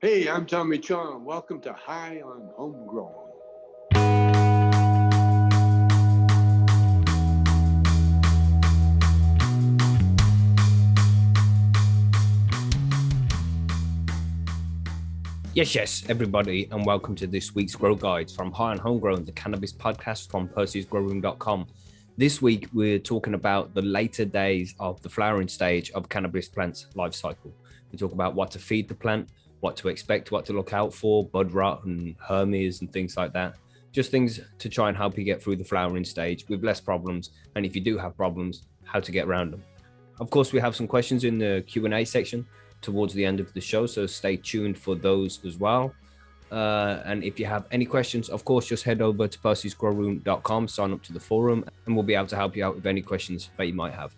Hey, I'm Tommy Chong. Welcome to High on Homegrown. Yes, yes, everybody, and welcome to this week's Grow Guides from High on Homegrown, the cannabis podcast from Percy'sGrowroom.com. This week, we're talking about the later days of the flowering stage of cannabis plant's life cycle. We talk about what to feed the plant, what to expect, what to look out for, bud rot and hermes and things like that. Just things to try and help you get through the flowering stage with less problems. And if you do have problems, how to get around them. Of course, we have some questions in the Q&A section towards the end of the show, so stay tuned for those as well. Uh, and if you have any questions, of course, just head over to percysgrowroom.com, sign up to the forum, and we'll be able to help you out with any questions that you might have.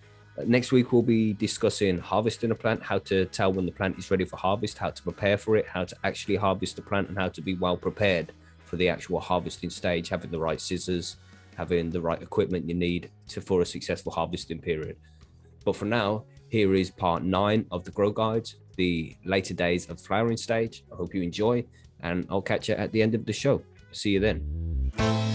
Next week, we'll be discussing harvesting a plant, how to tell when the plant is ready for harvest, how to prepare for it, how to actually harvest the plant, and how to be well prepared for the actual harvesting stage, having the right scissors, having the right equipment you need to for a successful harvesting period. But for now, here is part nine of the Grow Guides, the later days of flowering stage. I hope you enjoy, and I'll catch you at the end of the show. See you then.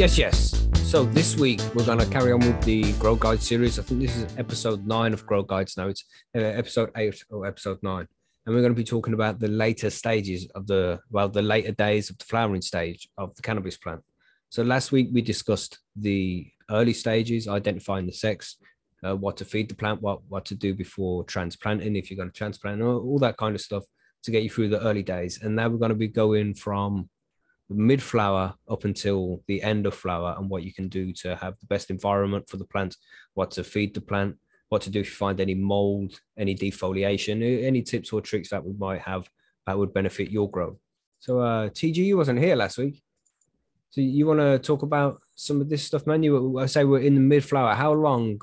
Yes, yes. So this week we're going to carry on with the Grow Guide series. I think this is episode nine of Grow Guides now. It's uh, episode eight or episode nine. And we're going to be talking about the later stages of the, well, the later days of the flowering stage of the cannabis plant. So last week we discussed the early stages, identifying the sex, uh, what to feed the plant, what, what to do before transplanting, if you're going to transplant, all, all that kind of stuff to get you through the early days. And now we're going to be going from mid flower up until the end of flower and what you can do to have the best environment for the plant, what to feed the plant, what to do if you find any mold, any defoliation, any tips or tricks that we might have that would benefit your grow. So, uh, TG, you wasn't here last week. So, you want to talk about some of this stuff, man? You, I say we're in the mid flower. How long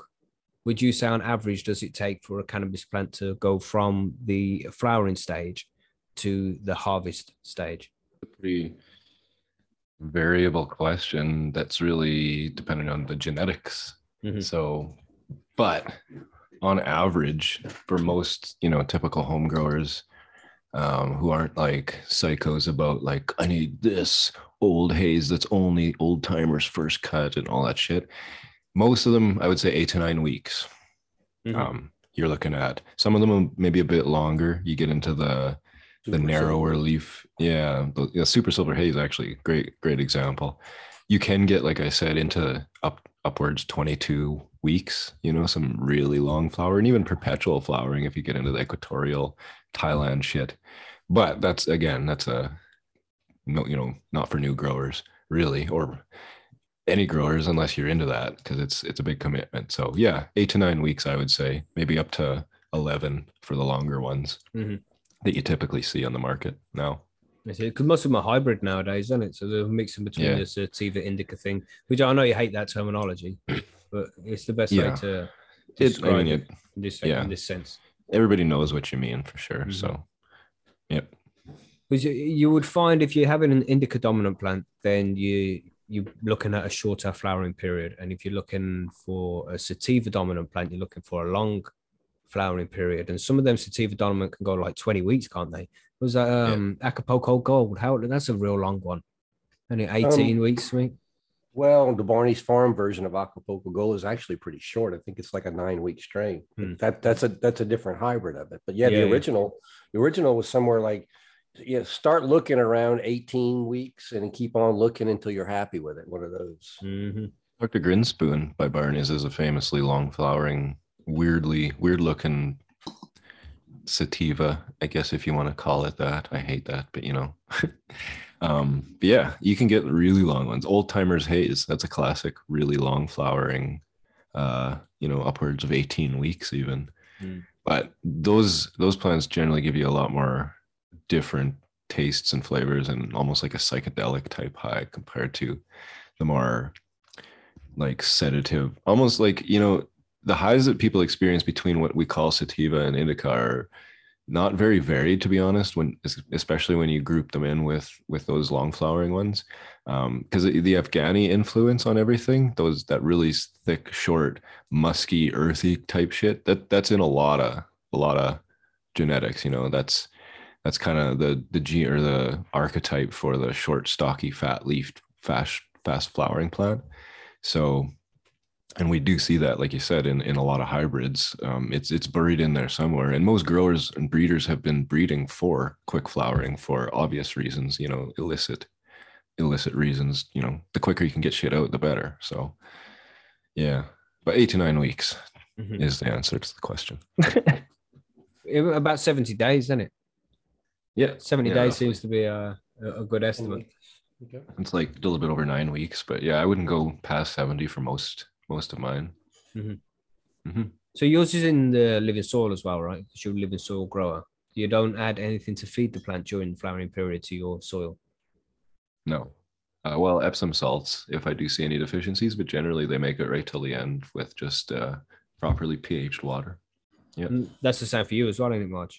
would you say on average does it take for a cannabis plant to go from the flowering stage to the harvest stage? Pretty variable question that's really dependent on the genetics. Mhm. So, but on average, for most, you know, typical home growers um, who aren't like psychos about like, I need this old haze that's only old timers first cut and all that shit. Most of them, I would say eight to nine weeks. Mhm. Um, you're looking at some of them maybe a bit longer. You get into the the narrower silver. leaf. Yeah the yeah, super silver haze actually great great example. You can get like i said into up upwards 22 weeks you know some really long flower and even perpetual flowering if you get into the equatorial thailand shit. But that's again that's a no you know not for new growers really or any growers unless you're into that because it's it's a big commitment. So yeah eight to nine weeks i would say maybe up to 11 for the longer ones. Mhm. That you typically see on the market now Because most of them are hybrid nowadays, isn't it? So they're mixing between Yeah. the sativa indica thing, which I know you hate that terminology, but it's the best Yeah. way to it, describe I mean, it it, in this, yeah. in this sense. everybody knows what you mean for sure Mhm. so yep Because you, you would find if you're having an indica dominant plant, then you you're looking at a shorter flowering period, and if you're looking for a sativa dominant plant, you're looking for a long flowering period. And some of them sativa dominant can go like 20 weeks, can't they? It Was that um Acapulco Gold? How that's a real long one. Only 18 Um, weeks, mate. Well, the Barney's Farm version of Acapulco Gold is actually pretty short. I think it's like a nine week strain. Hmm. That that's a that's a different hybrid of it. But yeah, Yeah, the yeah. original the original was somewhere like yeah, start looking around 18 weeks and keep on looking until you're happy with it. One of those. hmm dr grinspoon by barney's is a famously long flowering weirdly weird looking sativa i guess if you want to call it that. I hate that but you know. Um but yeah you can get really long ones. Old timers haze that's a classic really long flowering uh you know upwards of 18 weeks even. Mm. but those those plants generally give you a lot more different tastes and flavors and almost like a psychedelic type high compared to the more like sedative almost like you know the highs that people experience between what we call sativa and indica are not very varied to be honest when especially when you group them in with with those long flowering ones. Um, because the the afghani influence on everything those that really thick short musky earthy type shit that that's in a lot of a lot of genetics you know? That's that's kind of the the gene or the archetype for the short stocky fat leafed fast fast flowering plant. So and we do see that like you said in, in a lot of hybrids um, it's it's buried in there somewhere and most growers and breeders have been breeding for quick flowering for obvious reasons you know illicit illicit reasons you know the quicker you can get shit out the better so yeah but eight to nine weeks Mhm. is the answer to the question About 70 days, isn't it? yeah 70 Yeah, days roughly. seems to be a, a a good estimate. Okay. it's like a little bit over nine weeks but yeah i wouldn't go past 70 for most most of mine So yours is in the living soil as well, right? Because you're a living soil grower. You don't add anything to feed the plant during the flowering period to your soil. no uh, well epsom salts if i do see any deficiencies but generally they make it right till the end with just uh, properly phed water Yeah. That's the same for you as well, isn't it, Marge?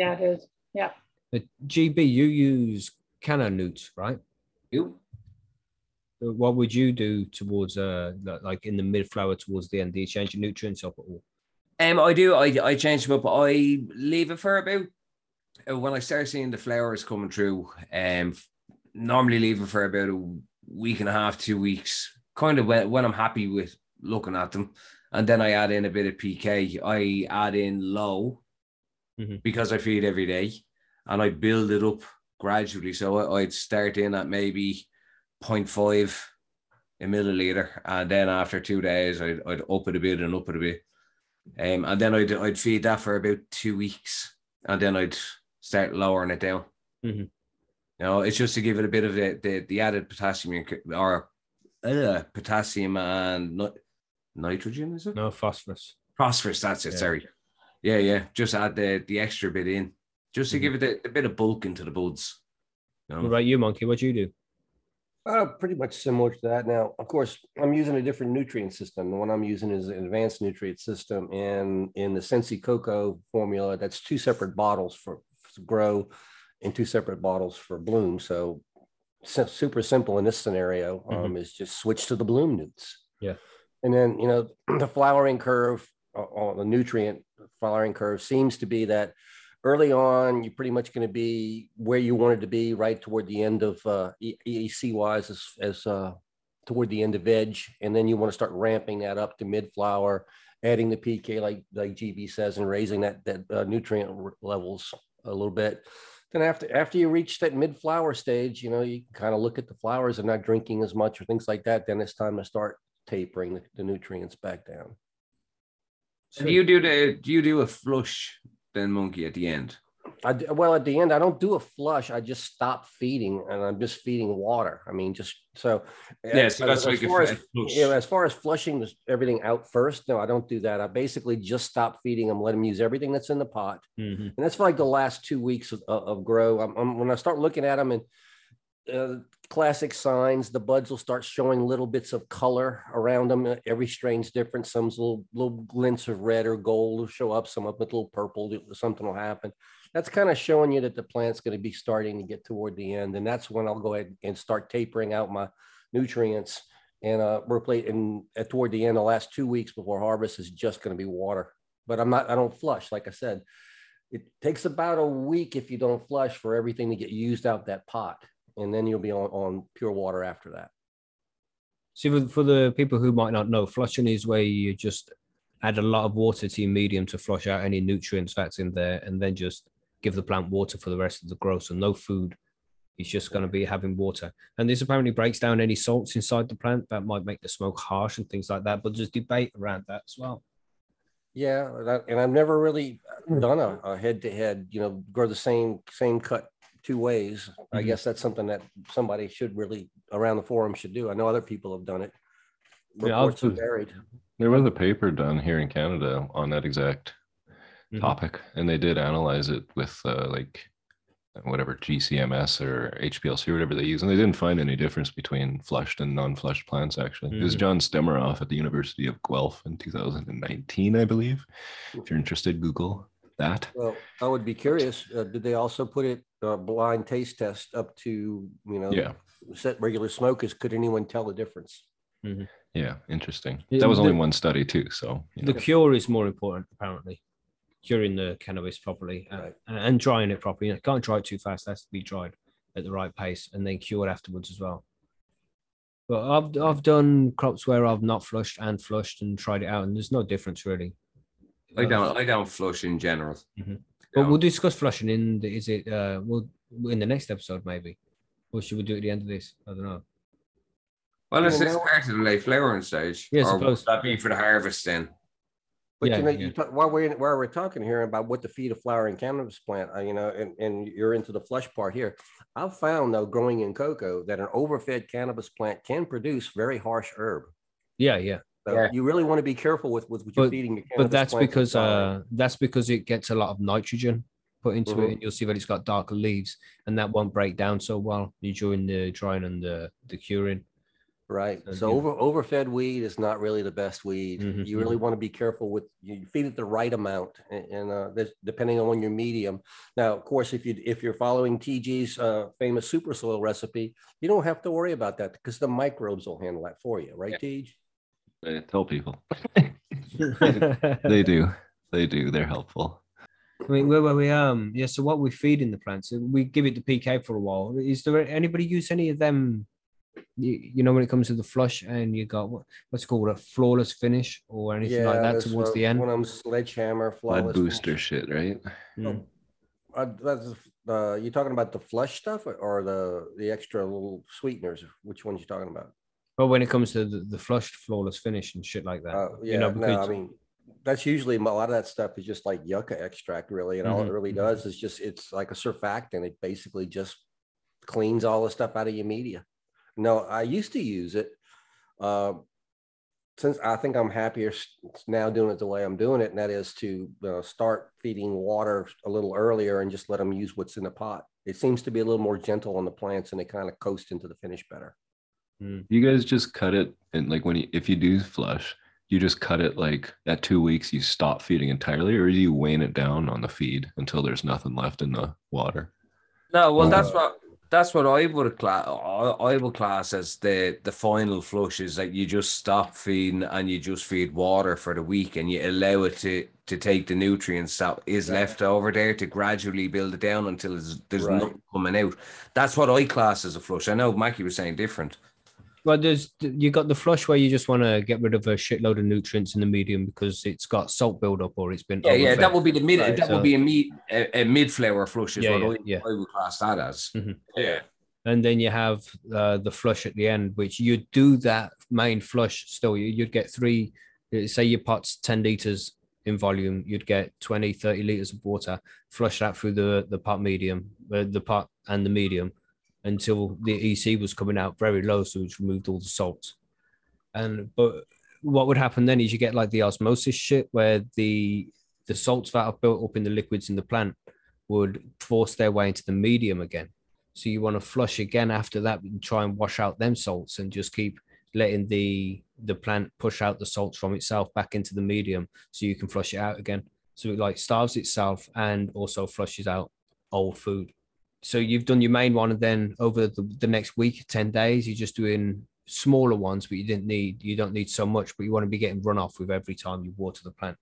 Yeah, it is. Yeah. But GB, you use Canna newts, right? You? What would you do towards uh like in the mid flower towards the end? Do you change your nutrients up at all? Um, I do. I I change them up. I leave it for about uh, when I start seeing the flowers coming through. Um, normally leave it for about a week and a half, two weeks. Kind of when when I'm happy with looking at them, and then I add in a bit of PK. I add in low Mhm. because I feed every day, and I build it up gradually. So I, I'd start in at maybe 0.5 a milliliter, and then after two days, I'd, I'd up it a bit and up it a bit. Um, and then I'd I'd feed that for about two weeks, and then I'd start lowering it down. Mhm. You know, it's just to give it a bit of the the, the added potassium or uh, potassium and ni- nitrogen is it? No phosphorus. Phosphorus. That's it. Yeah. Sorry. Yeah, yeah. Just add the the extra bit in, just to Mhm. give it a, a bit of bulk into the buds. You know? What about you, Monkey? What do you do? Uh, pretty much similar to that. Now, of course, I'm using a different nutrient system. The one I'm using is an advanced nutrient system, and in the Sensi Coco formula, that's two separate bottles for, for grow, and two separate bottles for bloom. So, si- super simple in this scenario um, is just switch to the bloom newts. Yeah. and then you know the flowering curve uh, on the nutrient flowering curve seems to be that early on, you're pretty much going to be where you wanted to be right toward the end of uh, E- EEC wise as, as uh, toward the end of edge. And then you want to start ramping that up to mid flower, adding the PK like, like GB says, and raising that, that uh, nutrient levels a little bit. Then after, after you reach that mid flower stage, you know, you kind of look at the flowers and not drinking as much or things like that. Then it's time to start tapering the, the nutrients back down. So do you do the do you do a flush then monkey at the end? I well at the end I don't do a flush. I just stop feeding and I'm just feeding water. I mean, just so Yeah, so that's as, like far as you know, as far as flushing everything out first. No, I don't do that. I basically just stop feeding them, let them use everything that's in the pot, Mhm. and that's for like the last two weeks of, of of grow. I'm, I'm- when I start looking at them and uh, classic signs, the buds will start showing little bits of color around them. Every strain's different. Some's little little glints of red or gold will show up. Some up with little purple. Something will happen. That's kind of showing you that the plant's going to be starting to get toward the end, and that's when I'll go ahead and start tapering out my nutrients and uh, replace. And at toward the end, the last two weeks before harvest is just going to be water. But I'm not. I don't flush, like I said. It takes about a week if you don't flush for everything to get used out that pot and then you'll be on, on pure water after that. See, for, for the people who might not know, flushing is where you just add a lot of water to your medium to flush out any nutrients that's in there, and then just give the plant water for the rest of the growth. So no food. It's just going to be having water. And this apparently breaks down any salts inside the plant that might make the smoke harsh and things like that. But there's debate around that as well. Yeah, and, I, I've never really done a, a head-to-head, you know, grow the same same cut two ways. I Mhm. guess that's something that somebody should really around the forum should do. I know other people have done it. Reports do- varied. There was a paper done here in Canada on that exact Mhm. topic, and they did analyze it with uh, like whatever GCMS or HPLC or whatever they use, and they didn't find any difference between flushed and non-flushed plants. Actually, it was Mhm. John Stemmeroff at the University of Guelph in 2019, I believe. If you're interested, Google. That. Well, I would be curious, uh, did they also put it, uh, blind taste test up to, you know? Yeah. Set regular smokers, could anyone tell the difference? Yeah, interesting. Yeah, That was only the- one study too. So The know. cure is more important, apparently. Curing the cannabis properly uh, Right. and, and drying it properly. You can't dry it too fast. It has to be dried at the right pace and then cured afterwards as well. But I've I've done crops where I've not flushed and flushed and tried it out, and there's no difference really. I don't. I don't flush in general. Mhm. But know, we'll discuss flushing in the is it uh we'll in the next episode maybe. Or should we do it at the end of this? I don't know. well, is you this know- part of the late flowering stage? Yeah, I or would suppose. that be for the harvest then? But Yeah, you know, yeah. you talk, while we're, while we're talking here about what to feed a flowering cannabis plant, uh, you know, and, and you're into the flush part here. I've found though, growing in coco, that an overfed cannabis plant can produce very harsh herb. Yeah, yeah. So Yeah. you really want to be careful with, with what you're But- feeding your But that's because uh that's because it gets a lot of nitrogen put into Mhm. it and you'll see that it's got darker leaves and that won't break down so well during the drying and the, the curing. Right. So, So yeah. over overfed weed is not really the best weed. Mhm, You really want to be careful with you feed it the right amount and, and uh, depending on your medium. Now, of course, if you if you're following TG's uh, famous super soil recipe, you don't have to worry about that because the microbes will handle that for you, right, TG? I tell people they do. They do. They're helpful. I mean, where were we? Um, yeah. So what we feed in the plants, uh, we give it the PK for a while. Is there anybody use any of them? You, you know, when it comes to the flush, and you got what what's it called a flawless finish or anything like that towards uh, the end. One of them sledgehammer Blood booster finish. shit, right? Mm. Uh, that's uh, you talking about the flush stuff or, or the the extra little sweeteners? Which ones you talking about? But when it comes to the, the flushed flawless finish and shit like that, Uh, yeah, you know, no, because I mean, that's usually a lot of that stuff is just like yucca extract, really, and all it Mhm, really mhm. does is just it's like a surfactant. It basically just cleans all the stuff out of your media. No, I used to use it. Uh, since I think I'm happier now doing it the way I'm doing it, and that is to uh, start feeding water a little earlier and just let them use what's in the pot. It seems to be a little more gentle on the plants, and they kind of coast into the finish better. Mm. You guys just cut it and like when you, if you do flush, you just cut it like at two weeks you stop feeding entirely, or do you wane it down on the feed until there's nothing left in the water? No, well, that's what that's what I would class. I would class as the the final flush is that you just stop feeding and you just feed water for the week, and you allow it to to take the nutrients that is Right. left over there to gradually build it down until there's, there's Right. nothing coming out. That's what I class as a flush. I know Mackie was saying different. Well, there's you got the flush where you just want to get rid of a shitload of nutrients in the medium because it's got salt buildup or it's been Yeah, yeah, that would be the mid. Right, that so- would be a mid a, a mid flower flush is Yeah, what yeah, I, yeah. I would class that as. Mhm. Yeah. and then you have uh, the flush at the end, which you do that main flush still. You, you'd get three, say your pot's 10 liters in volume, you'd get 20, 30 liters of water, flush that through the, the pot medium, uh, the pot and the medium until the EC was coming out very low. So it's removed all the salts. And, but what would happen then is you get like the osmosis shit where the, the salts that are built up in the liquids in the plant would force their way into the medium again. So you want to flush again after that and try and wash out them salts and just keep letting the the plant push out the salts from itself back into the medium so you can flush it out again. So it like starves itself and also flushes out old food. So you've done your main one and then over the, the next week, 10 days, you're just doing smaller ones, but you didn't need you don't need so much, but you want to be getting runoff with every time you water the plant.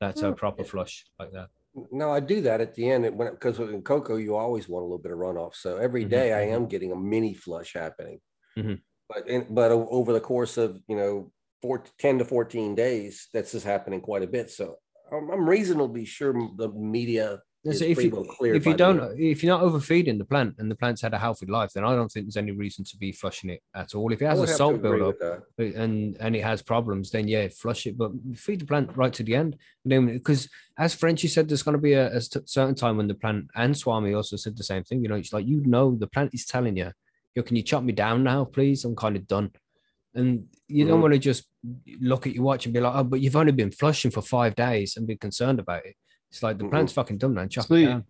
That's a Hmm. proper flush like that. No, I do that at the end when because in coco you always want a little bit of runoff. So every Mhm, day I mhm. am getting a mini flush happening. Mhm. But in, but over the course of you know four, 10 to fourteen days, that's just happening quite a bit. So I'm, I'm reasonably sure the media is So if you well if you don't if you're not overfeeding the plant and the plant's had a healthy life, then I don't think there's any reason to be flushing it at all. If it has a would have to salt buildup and and it has problems, then yeah, flush it. But feed the plant right to the end. And then because as Frenchy said, there's going to be a, a certain time when the plant and Swami also said the same thing. You know, it's like you know the plant is telling you, yo, can you chop me down now, please? I'm kind of done. And you don't Mhm. want to just look at your watch and be like, oh, but you've only been flushing for five days and be concerned about it. It's like the plant's fucking done, man. Chop it down.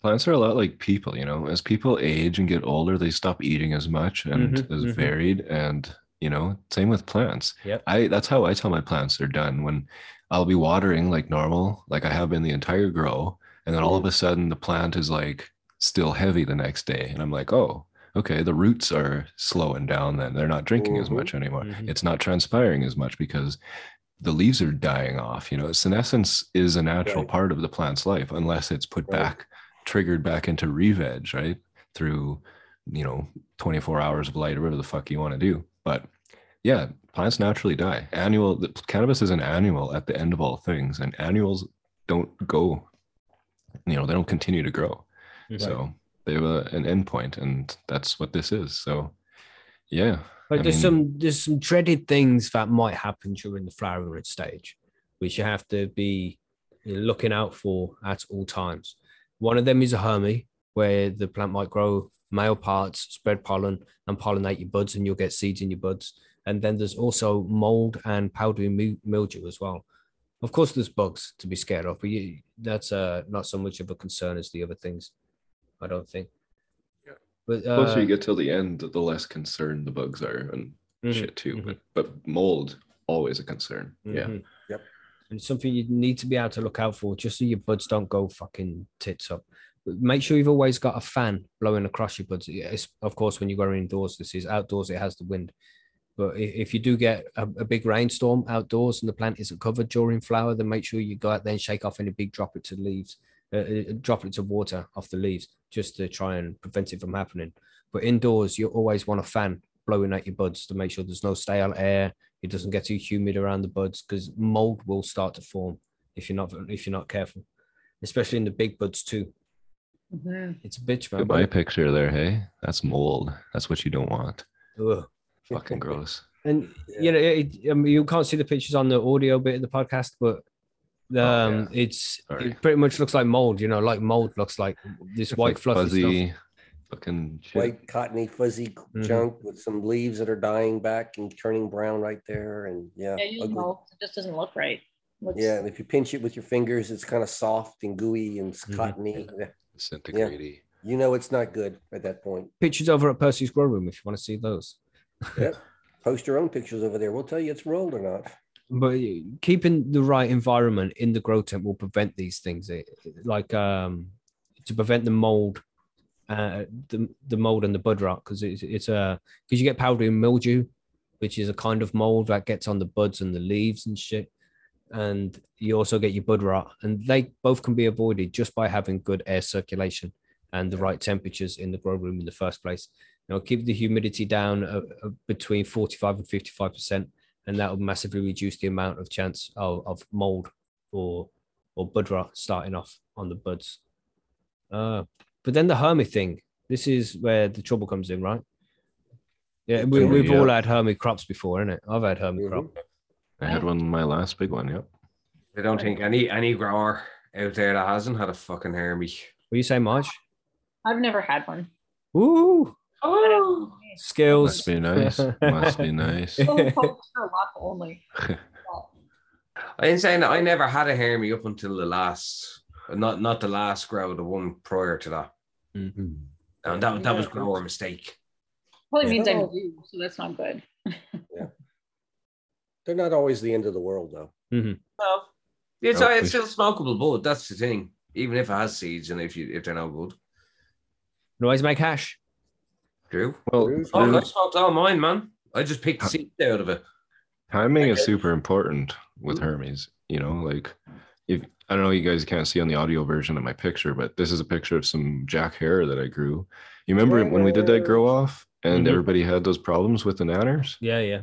Plants are a lot like people, you know. As people age and get older, they stop eating as much and Mhm, as mhm. varied, and You know, same with plants. Yeah, I that's how I tell my plants they're done when I'll be watering like normal, like I have been the entire grow, and then all of a sudden the plant is like still heavy the next day, and I'm like, oh, okay, the roots are slowing down. Then they're not drinking as Mhm. much anymore. Mhm. It's not transpiring as much because the leaves are dying off. You know, senescence is a natural Right. part of the plant's life unless it's put Right. back, triggered back into re-veg, right? Through, you know, 24 hours of light or whatever the fuck you want to do. But yeah, plants naturally die. Annual the cannabis is an annual at the end of all things, and annuals don't go, you know, they don't continue to grow. Mhm. So they have a, an end and that's what this is. So yeah. But I there's mean- some there's some dreaded things that might happen during the flowering stage, which you have to be looking out for at all times. One of them is a hermy, where the plant might grow male parts, spread pollen, and pollinate your buds, and you'll get seeds in your buds. And then there's also mold and powdery mildew as well. Of course, there's bugs to be scared of, but you, that's uh, not so much of a concern as the other things. I don't think. Yeah. But The closer uh, you get till the end, the less concerned the bugs are and mhm. shit too. mhm. But but mold always a concern. Yeah. Mhm. Yep. And it's something you need to be able to look out for just so your buds don't go fucking tits up. Make sure you've always got a fan blowing across your buds. Yes, of course, when you're go indoors, this is outdoors, it has the wind. But if you do get a, a big rainstorm outdoors and the plant isn't covered during flower, then make sure you go out there and shake off any big droplets of leaves, uh, uh, droplets of water off the leaves, just to try and prevent it from happening. But indoors, you always want a fan blowing at your buds to make sure there's no stale air, it doesn't get too humid around the buds because mold will start to form if you're not if you're not careful, especially in the big buds too. Mhm. It's a bitch, Look man. at my picture there. Hey, that's mold. That's what you don't want. Ugh. Fucking gross. And you know, it, I mean, you can't see the pictures on the audio bit of the podcast, but um, it's Sorry. it pretty much looks like mold. You know, like mold looks like this It's white like fluffy fuzzy, fucking shit. White cottony fuzzy Mhm. junk with some leaves that are dying back and turning brown right there. And yeah, Yeah, you know, it just doesn't look right. Looks- yeah. And if you pinch it with your fingers, it's kind of soft and gooey and Mhm. cottony. Yeah. Disintegrating. You know it's not good at that point. Pictures over at Percy's Grow Room if you want to see those. Yep. Post your own pictures over there. We'll tell you it's rolled or not. But keeping the right environment in the grow tent will prevent these things. It- like um to prevent the mold uh the, the mold and the bud rot because it's it's a because you get powdery mildew which is a kind of mold that gets on the buds and the leaves and shit. And you also get your bud rot and they both can be avoided just by having good air circulation and the right temperatures in the grow room in the first place. You know keep the humidity down uh, uh, between 45 and 55 percent and that will massively reduce the amount of chance of, of mold or or bud rot starting off on the buds. Uh, but then the hermy thing, this is where the trouble comes in, right? Yeah, we, Yeah, we've all had hermy crops before, innit? I've had hermy Mhm. crop. I had one my last big one. Yep. I don't think any any grower out there that hasn't had a fucking Hermy. What do you say, Marge? I've never had one. Ooh, Oh, skills. Must be nice. Must be nice. oh, folks for a lot only. I ain't saying that I never had a Hermy up until the last, not not the last grow, the one prior to that, Mhm. and that that was Yeah. grower mistake. Probably Yeah. means I'm new, so that's not good. Yeah. They're not always the end of the world, though. Mhm. No, it's No, it's we- still smokable, but that's the thing. Even if it has seeds, and if you if they're no good, Can always make hash. True. Well, True. Oh, I there's- smoked all mine, man. I just picked the seeds out of it. timing is super important with Hermes. You know, like if I don't know, you guys can't see on the audio version of my picture, but this is a picture of some Jack Herer that I grew. You remember when we did that grow off and Mhm. everybody had those problems with the nanners? Yeah, yeah.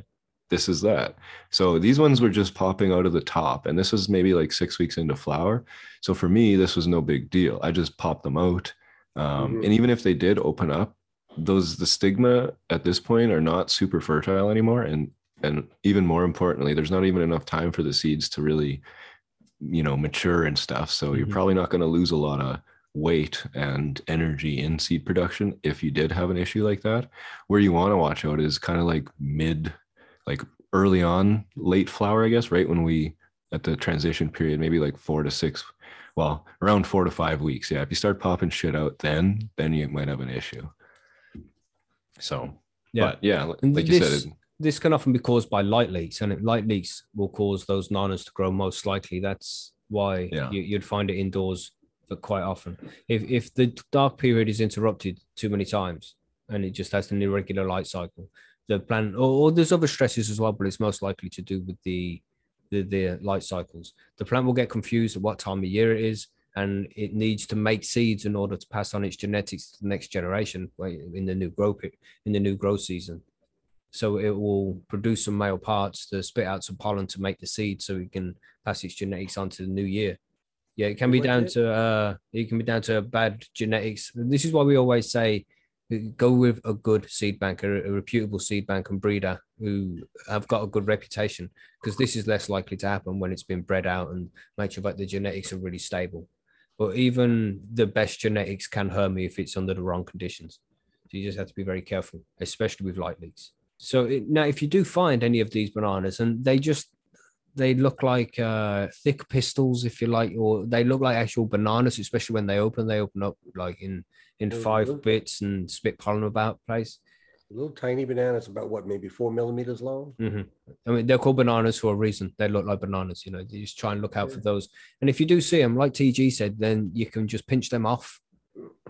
this is that. So these ones were just popping out of the top, and this was maybe like six weeks into flower. So for me, this was no big deal. I just popped them out, um, Mhm. and even if they did open up, those the stigma at this point are not super fertile anymore, and and even more importantly, there's not even enough time for the seeds to really, you know, mature and stuff. So you're Mhm. probably not going to lose a lot of weight and energy in seed production if you did have an issue like that. Where you want to watch out is kind of like mid like early on late flower i guess right when we at the transition period maybe like four to six well around four to five weeks yeah if you start popping shit out then then you might have an issue so Yeah. but yeah li- And you this- said it, this can often be caused by light leaks, and it- light leaks will cause those nanas to grow most likely. That's why Yeah. you, you'd find it indoors, but quite often. If if the dark period is interrupted too many times, and it just has an irregular light cycle, the plant or, or there's other stresses as well, but it's most likely to do with the the, the light cycles. The plant will get confused at what time of year it is, and it needs to make seeds in order to pass on its genetics to the next generation in the new growth in the new growth season. So it will produce some male parts to spit out some pollen to make the seed, so it can pass its genetics on to the new year. Yeah, it can be down to uh, it can be down to bad genetics. This is why we always say uh, go with a good seed bank, a, a reputable seed bank and breeder who have got a good reputation, because this is less likely to happen when it's been bred out and make sure that the genetics are really stable. But even the best genetics can hermy if it's under the wrong conditions. So you just have to be very careful, especially with light leaks. So it, now, if you do find any of these bananas, and they just they look like uh, thick pistils, if you like, or they look like actual bananas, especially when they open. They open up like in in Mhm. five bits and spit pollen about place. Little tiny bananas, about what, maybe four millimeters long? hmm I mean, they're called bananas for a reason. They look like bananas, you know. You just try and look out for those. And if you do see them, like TG said, then you can just pinch them off.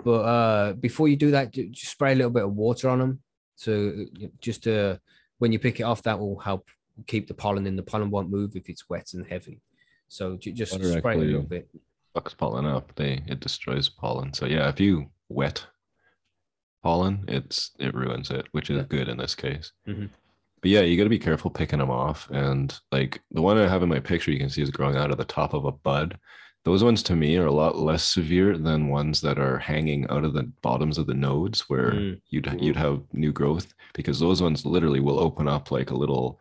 But uh, before you do that, just spray a little bit of water on them. So just uh, when you pick it off, that will help keep the pollen in. The pollen won't move if it's wet and heavy. So just spray a little bit. Fucks pollen up. They it destroys pollen. So yeah, if you wet pollen, it's it ruins it, which is Yeah. good in this case. Mhm. But yeah, you got to be careful picking them off. And like the one I have in my picture, you can see is growing out of the top of a bud. Those ones to me are a lot less severe than ones that are hanging out of the bottoms of the nodes where Mm. you'd you'd have new growth because those ones literally will open up like a little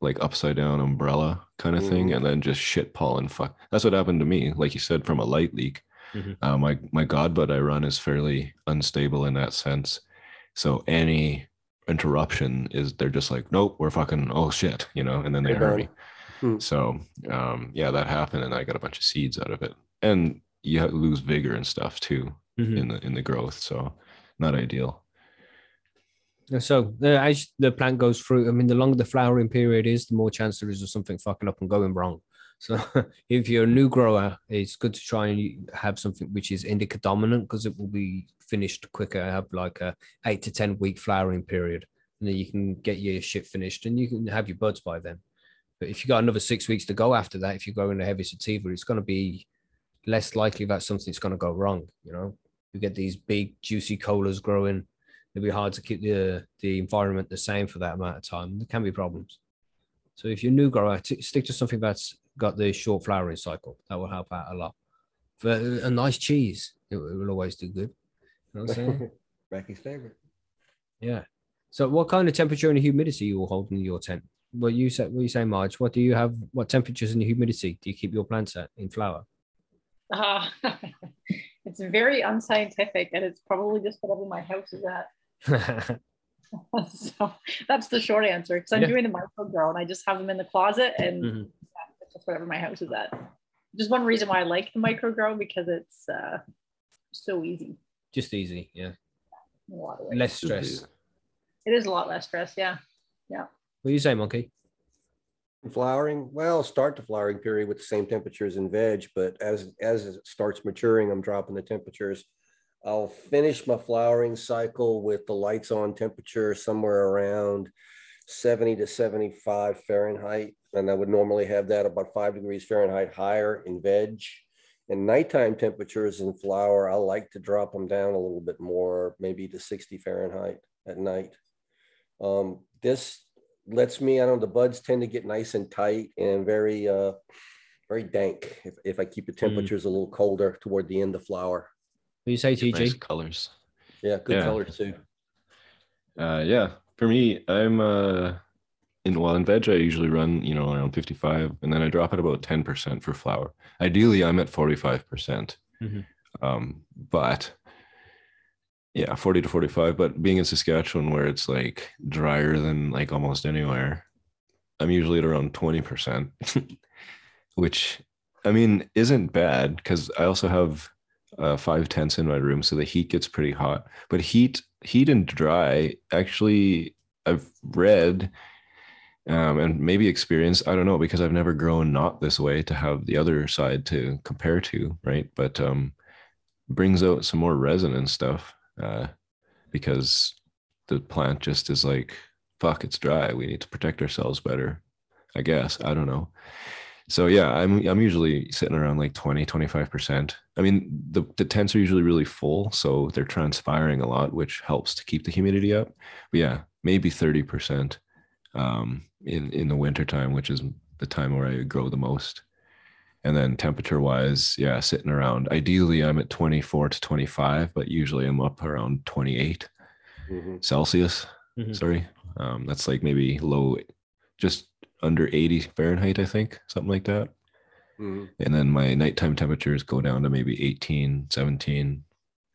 like upside down umbrella kind of thing Mhm. and then just shit pollen fuck that's what happened to me like you said from a light leak Mhm. uh, my my god bud i run is fairly unstable in that sense so any interruption is they're just like nope we're fucking oh shit you know and then they They're hermy Hmm. so um yeah that happened and i got a bunch of seeds out of it and you lose vigor and stuff too Mhm. in the in the growth so not ideal So uh, as the plant goes through, I mean, the longer the flowering period is, the more chance there is of something fucking up and going wrong. So if you're a new grower, it's good to try and have something which is indica dominant because it will be finished quicker. Have like a eight to ten week flowering period, and then you can get your shit finished and you can have your buds by then. But if you got another six weeks to go after that, if you're growing a heavy sativa, it's going to be less likely that something's going to go wrong. You know, you get these big juicy colas growing it'll be hard to keep the the environment the same for that amount of time. There can be problems. So if you're a new grower, t- stick to something that's got the short flowering cycle. That will help out a lot. For a nice cheese, it, will- always do good. You know what I'm saying? Becky's favorite. yeah. So what kind of temperature and humidity you will hold in your tent? What you say? What you say, Marge? What do you have? What temperatures and humidity do you keep your plants at in flower? Uh, it's very unscientific and it's probably just whatever my house is at. so that's the short answer because I'm Yeah. doing the micro grow and I just have them in the closet and Mhm. Yeah, it's whatever my house is at. Just one reason why I like the micro grow because it's uh, so easy Just easy, yeah. in a lot of ways. Less stress. It is a lot less stress. Yeah. Yeah. What do you say, Monkey? Flowering, well, start the flowering period with the same temperatures in veg, but as as it starts maturing, I'm dropping the temperatures. I'll finish my flowering cycle with the lights on temperature somewhere around 70 to 75 Fahrenheit. And I would normally have that about five degrees Fahrenheit higher in veg. And nighttime temperatures in flower, I like to drop them down a little bit more, maybe to 60 Fahrenheit at night. Um, this lets me, I don't know, the buds tend to get nice and tight and very, uh, very dank if, if I keep the temperatures a little colder toward the end of flower. What do you say, Nice TG? colors Yeah, good Yeah. color too. Uh, yeah, for me, I'm uh, in well in veg. I usually run you know around 55, and then I drop at about 10 percent for flower. Ideally, I'm at 45 percent. Mhm. Um, but yeah, 40 to 45. But being in Saskatchewan, where it's like drier than like almost anywhere, I'm usually at around 20 percent, which I mean isn't bad because I also have uh, five tents in my room, so the heat gets pretty hot. But heat, heat and dry, actually, I've read um, and maybe experience. I don't know because I've never grown not this way to have the other side to compare to, right? But um, brings out some more resin and stuff uh, because the plant just is like, fuck, it's dry. We need to protect ourselves better. I guess I don't know. So yeah, I'm I'm usually sitting around like 20, 25%. I mean, the, the tents are usually really full, so they're transpiring a lot, which helps to keep the humidity up. But yeah, maybe 30% um, in, in the wintertime, which is the time where I grow the most. And then temperature wise, yeah, sitting around ideally I'm at 24 to 25, but usually I'm up around 28 Mhm. Celsius. Mhm. Sorry. Um, that's like maybe low, just under 80 Fahrenheit, I think, something like that. Mhm. And then my nighttime temperatures go down to maybe 18, 17,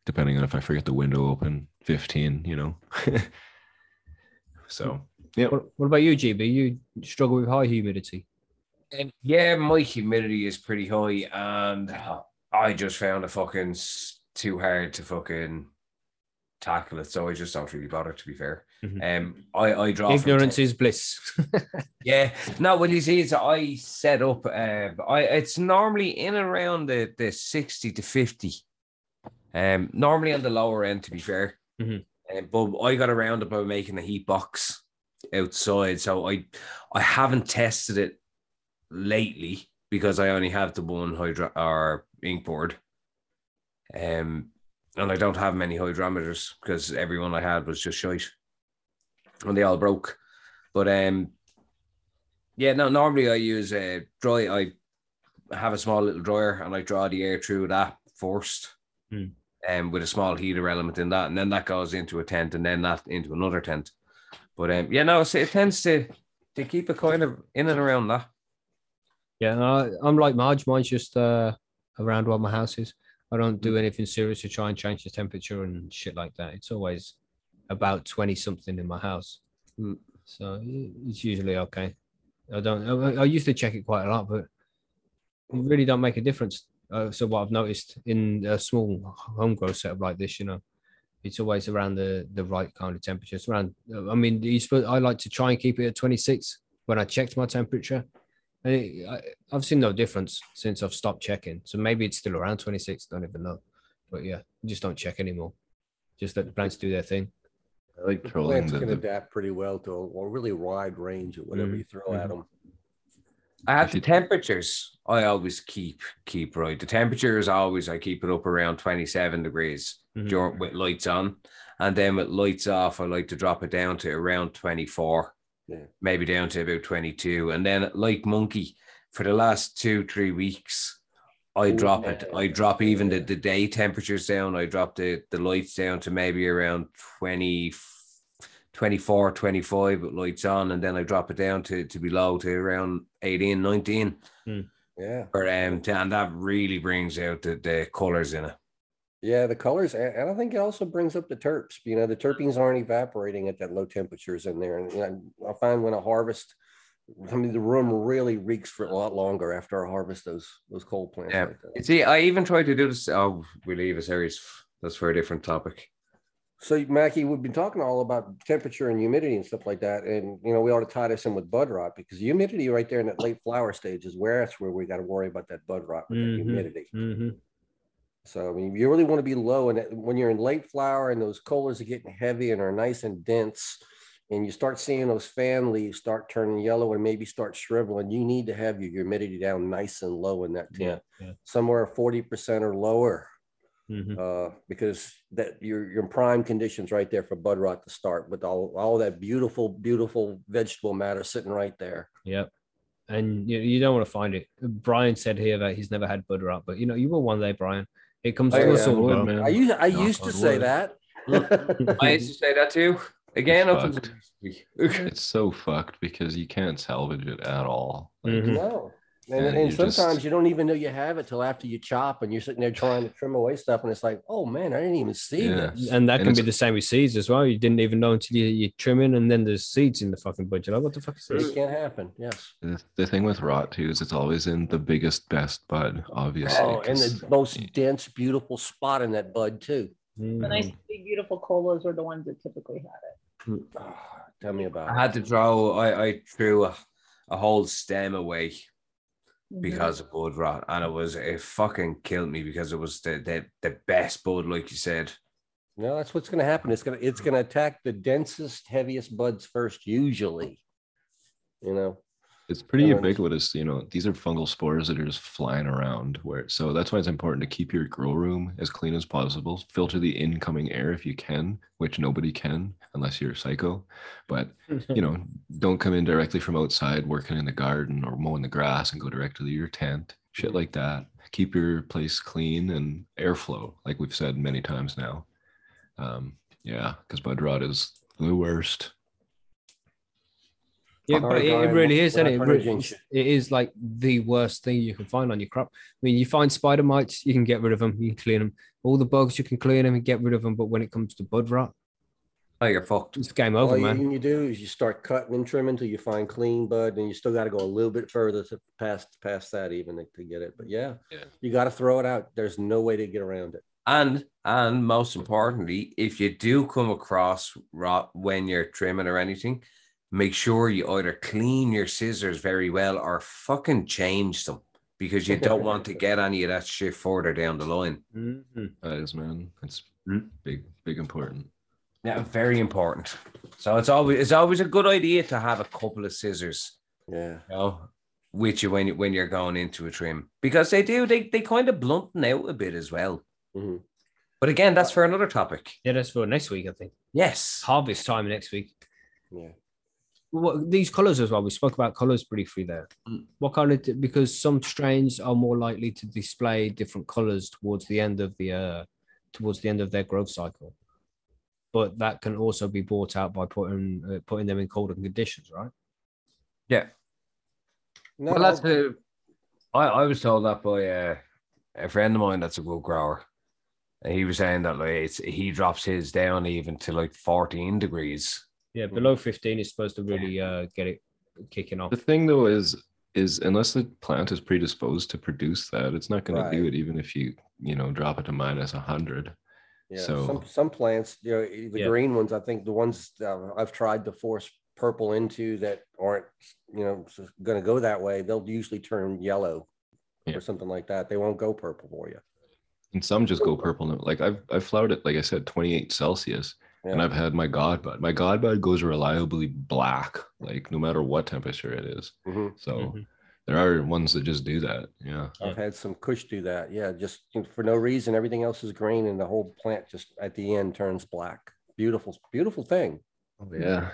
depending on if I forget the window open, 15, you know. so, yeah. What, what about you, GB? You struggle with high humidity. Um, yeah, my humidity is pretty high, and I just found it fucking too hard to fucking tackle it. So I just don't really bother. To be fair, Mhm. um, I I draw Ignorance is bliss. Yeah, no. Well, you see, it's I set up. Uh, I it's normally in around the the sixty to fifty. Um, normally on the lower end, to be fair. Mhm. Um, but I got around it by making a heat box outside, so I I haven't tested it lately because I only have the one hydro or ink board. Um, and I don't have many hygrometers because everyone I had was just shite, and they all broke. But um, yeah, no. Normally, I use a dry. I have a small little dryer, and I draw the air through that first, Hmm. um, with a small heater element in that, and then that goes into a tent, and then that into another tent. But um, yeah, no, so it tends to to keep it kind of in and around that. Yeah, I, I'm like Marge. Mine's just uh, around where my house is. I don't do anything serious to try and change the temperature and shit like that. It's always about 20 something in my house. Mm. So it's usually okay. I don't, I, I used to check it quite a lot, but it really don't make a difference. Uh, so what I've noticed in a small home grow setup like this, you know, it's always around the the right kind of temperature. It's around. I mean, you supposed I like to try and keep it at 26 when I checked my temperature. And it, I, I've seen no difference since I've stopped checking. So maybe it's still around 26. Don't even know. But yeah, just don't check anymore. Just let the plants do their thing. I like The trolling plants the, can the adapt pretty well to a, a really wide range of whatever Mhm. you throw at them. I have the temperatures. I always keep keep right. The temperature is always I keep it up around twenty seven degrees Mhm. during with lights on, and then with lights off, I like to drop it down to around twenty four, Yeah. maybe down to about twenty two, and then like monkey for the last two three weeks. I drop it. I drop even the, the day temperatures down. I drop the, the lights down to maybe around 20, 24, 25 with lights on. And then I drop it down to, to below to around 18, 19. Yeah. Or, um, to- and that really brings out the, the colors in it. Yeah, the colors, and, and I think it also brings up the terps. You know, the terpenes aren't evaporating at that low temperatures in there. And you know, I find when I harvest, I mean, the room really reeks for a lot longer after I harvest those those cold plants. Yeah. like that. See, I even tried to do this. Oh, we leave a series. That's for a different topic. So, Mackie, we've been talking all about temperature and humidity and stuff like that, and you know, we ought to tie this in with bud rot because humidity right there in that late flower stage is where that's where we got to worry about that bud rot with Mhm. the humidity. hmm So I mean, you really want to be low, and when you're in late flower and those colors are getting heavy and are nice and dense, and you start seeing those fan leaves start turning yellow and maybe start shriveling, you need to have your humidity down nice and low in that tent, Yeah. somewhere forty percent or lower, hmm uh, because that you're you're in prime conditions right there for bud rot to start with all all that beautiful, beautiful vegetable matter sitting right there. Yep. And you, you don't want to find it. Brian said here that he's never had bud rot, but you know, you will one day, Brian. It comes to yeah. us all. Man. I used I used to say wood. that. I used to say that too. Again, It's fucked. it's so fucked because you can't salvage it at all. Like, Mhm. No. And, And and you just- sometimes you don't even know you have it till after you chop and you're sitting there trying to trim away stuff. And it's like, oh man, I didn't even see Yeah. this. And that And can be the same with seeds as well. You didn't even know until you, you're trimming, and then there's seeds in the fucking bud. You're like, what the fuck is this? It can't happen. Yes. The, the thing with rot too is it's always in the biggest, best bud, obviously. Oh, and 'cause- the most dense, beautiful spot in that bud too. The Mhm. nice, big, beautiful colas are the ones that typically had it. Tell me about I it. had to throw. I, I threw a, a whole stem away Mhm. because of bud rot, and it was it fucking killed me because it was the the, the best bud, like you said. No, that's what's going to happen. It's going to it's going to attack the densest, heaviest buds first, usually. You know. It's pretty ubiquitous, you know. These are fungal spores that are just flying around. Where so that's why it's important to keep your grow room as clean as possible. Filter the incoming air if you can, which nobody can unless you're a psycho. But you know, don't come in directly from outside working in the garden or mowing the grass and go directly to your tent. Shit like that. Keep your place clean and airflow, like we've said many times now. Um, yeah, because bud rot is the worst. Yeah, but it, it really what- is, what isn't it? It, happened to re- Jinx? it is like the worst thing you can find on your crop. I mean, you find spider mites, you can get rid of them, you can clean them. All the bugs, you can clean them and get rid of them. But when it comes to bud rot, Oh, you're fucked. it's game All over, you, man. you do is you start cutting and trimming until you find clean bud, and you still got to go a little bit further to past past that even to, to get it. But yeah, Yeah. you got to throw it out. There's no way to get around it. And and most importantly, if you do come across rot when you're trimming or anything, make sure you either clean your scissors very well or fucking change them because you don't want to get any of that shit further down the line. Mhm. That is, man. It's Mm. big, big important. Yeah, very important. So it's always it's always a good idea to have a couple of scissors, Yeah. you know, with you when you when you're going into a trim because they do they they kind of blunten out a bit as well. Mhm. But again, that's for another topic. Yeah, that's for next week, I think. Yes. Harvest time next week. Yeah. What these colors as well? We spoke about colors briefly there. Mm. What kind of because some strains are more likely to display different colors towards the end of the uh towards the end of their growth cycle, but that can also be brought out by putting uh, putting them in colder conditions, right? Yeah. No, well, that's the. I, I was told that by uh, a friend of mine that's a good grower. And he was saying that like it's, he drops his down even to like 14 degrees. Yeah, below fifteen is supposed to really uh get it kicking off. The thing though is is unless the plant is predisposed to produce that, it's not going to do it even if you you know drop it to minus hundred. Yeah, So- some some plants, you know, the Yeah. green ones. I think the ones uh, I've tried to force purple into that aren't, you know, going to go that way. They'll usually turn yellow Yeah. or something like that. They won't go purple for you. And some just go purple. Like I've I've flowered it, like I said, 28 Celsius. And I've had my god bud. My god bud goes reliably black, like no matter what temperature it is. Mhm. So Mhm. there are ones that just do that. Yeah. I've had some Kush do that. Yeah, just for no reason. Everything else is green, and the whole plant just at the end turns black. Beautiful, beautiful thing. Yeah.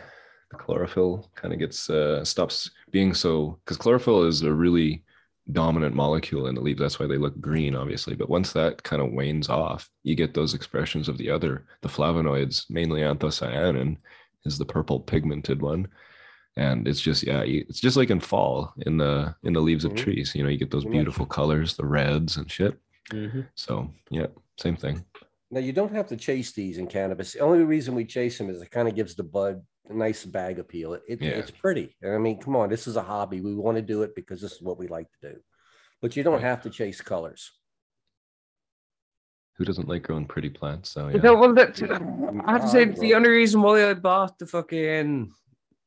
The chlorophyll kind of gets uh stops being so because chlorophyll is a really dominant molecule in the leaves. That's why they look green, obviously. But once that kind of wanes off, you get those expressions of the other, the flavonoids, mainly anthocyanin is the purple pigmented one. And it's just, yeah, it's just like in fall in the in the leaves of Mhm. trees. You know, you get those beautiful colors, the reds and shit. Mhm. So yeah, same thing. Now you don't have to chase these in cannabis. The only reason we chase them is it kind of gives the bud a nice bag appeal. It, it- Yeah. It's pretty. I mean, come on, this is a hobby. We want to do it because this is what we like to do. But you don't Right. have to chase colors. Who doesn't like growing pretty plants? So yeah. know, well, that, I have to say the only reason why I bought the fucking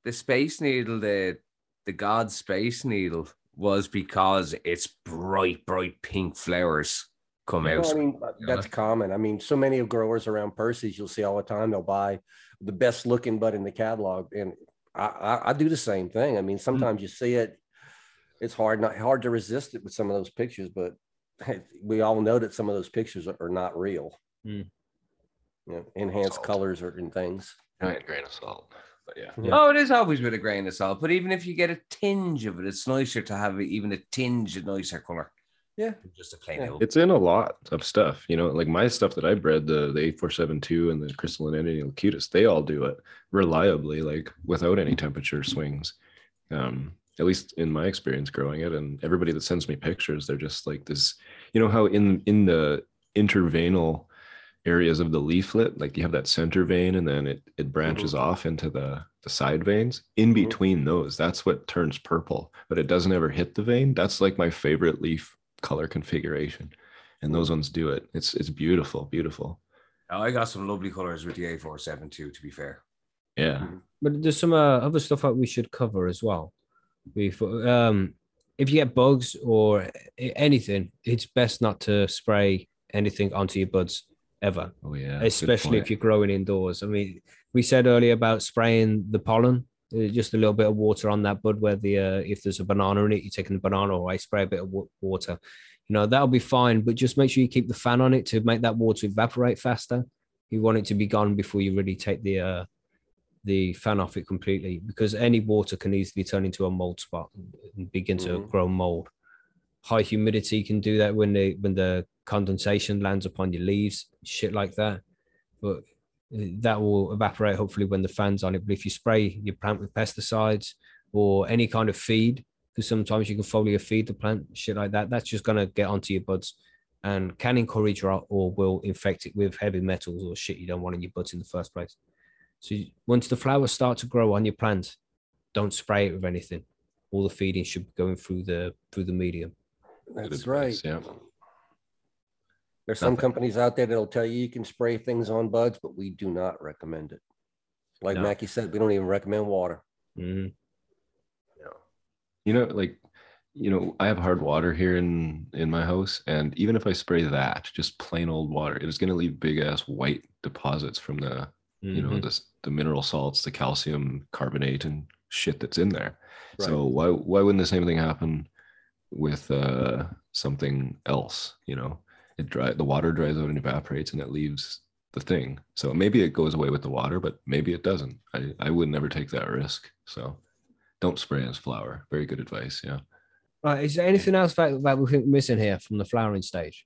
the space needle, the the God space needle, was because it's bright, bright pink flowers come Well, out. I mean, uh, that's common. I mean, so many of growers around Percy's you'll see all the time. They'll buy the best looking bud in the catalog, and I, I, I do the same thing. I mean, sometimes you see it, it's hard not hard to resist it with some of those pictures, but we all know that some of those pictures are, are not real. Hmm. You know, enhanced Salt. colors or and things. giant grain of salt. But yeah. Yeah. Oh, it is always with a grain of salt, but even if you get a tinge of it, it's nicer to have even a tinge of nicer color. Yeah. just a plain Yeah. old. It's in a lot of stuff, you know, like my stuff that I bred, the the 8472 and the crystalline endian cutis, they all do it reliably, like without any temperature swings. Um, at least in my experience growing it, and everybody that sends me pictures, they're just like this, you know, how in in the interveinal areas of the leaflet, like you have that center vein and then it it branches off into the the side veins. In Mhm. between those, that's what turns purple, but it doesn't ever hit the vein. That's like my favorite leaf color configuration and those ones do it it's it's beautiful beautiful Oh, I got some lovely colors with the 8472, to be fair. yeah Mhm. but there's some uh, other stuff that we should cover as well. Before, um, if you get bugs or anything, it's best not to spray anything onto your buds ever, Oh yeah. especially if you're growing indoors. I mean, we said earlier about spraying the pollen, just a little bit of water on that bud where the uh, if there's a banana in it, you're taking the banana away, spray a bit of wa- water. You know that'll be fine, but just make sure you keep the fan on it to make that water evaporate faster. You want it to be gone before you really take the uh, the fan off it completely because any water can easily turn into a mold spot and begin to Mhm. grow mold. High humidity can do that when the when the condensation lands upon your leaves, shit like that. But uh, that will evaporate hopefully when the fan's on it. But if you spray your plant with pesticides or any kind of feed, because sometimes you can foliar feed the plant, shit like that, that's just gonna get onto your buds and can encourage or, or will infect it with heavy metals or shit you don't want in your buds in the first place. So once the flowers start to grow on your plant, don't spray it with anything. All the feeding should be going through the through the medium. That's right. Yeah. There's some Nothing. companies out there that'll tell you you can spray things on buds, but we do not recommend it. Like No. Mackie said, we don't even recommend water. Mhm. You know, like, you know, I have hard water here in in my house, and even if I spray that, just plain old water, it is going to leave big ass white deposits from the, you know, Mhm. the the mineral salts, the calcium carbonate, and shit that's in there. Right. So why why wouldn't the same thing happen with uh something else? You know, it dry the water dries out and evaporates, and it leaves the thing. So maybe it goes away with the water, but maybe it doesn't. I I would never take that risk. So don't spray as flower. Very good advice. Yeah. Right. Is there anything else that, that we think we're missing here from the flowering stage?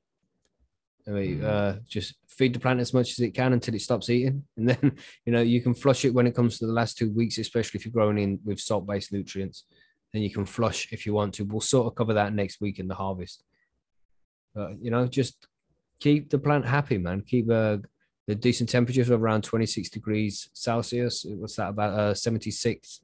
I mean, Mm. uh, just feed the plant as much as it can until it stops eating, and then you know you can flush it when it comes to the last two weeks, especially if you're growing in with salt-based nutrients. Then you can flush if you want to. We'll sort of cover that next week in the harvest. But you know, just keep the plant happy, man. Keep uh, the decent temperatures of around 26 degrees Celsius. What's that about? Uh, 76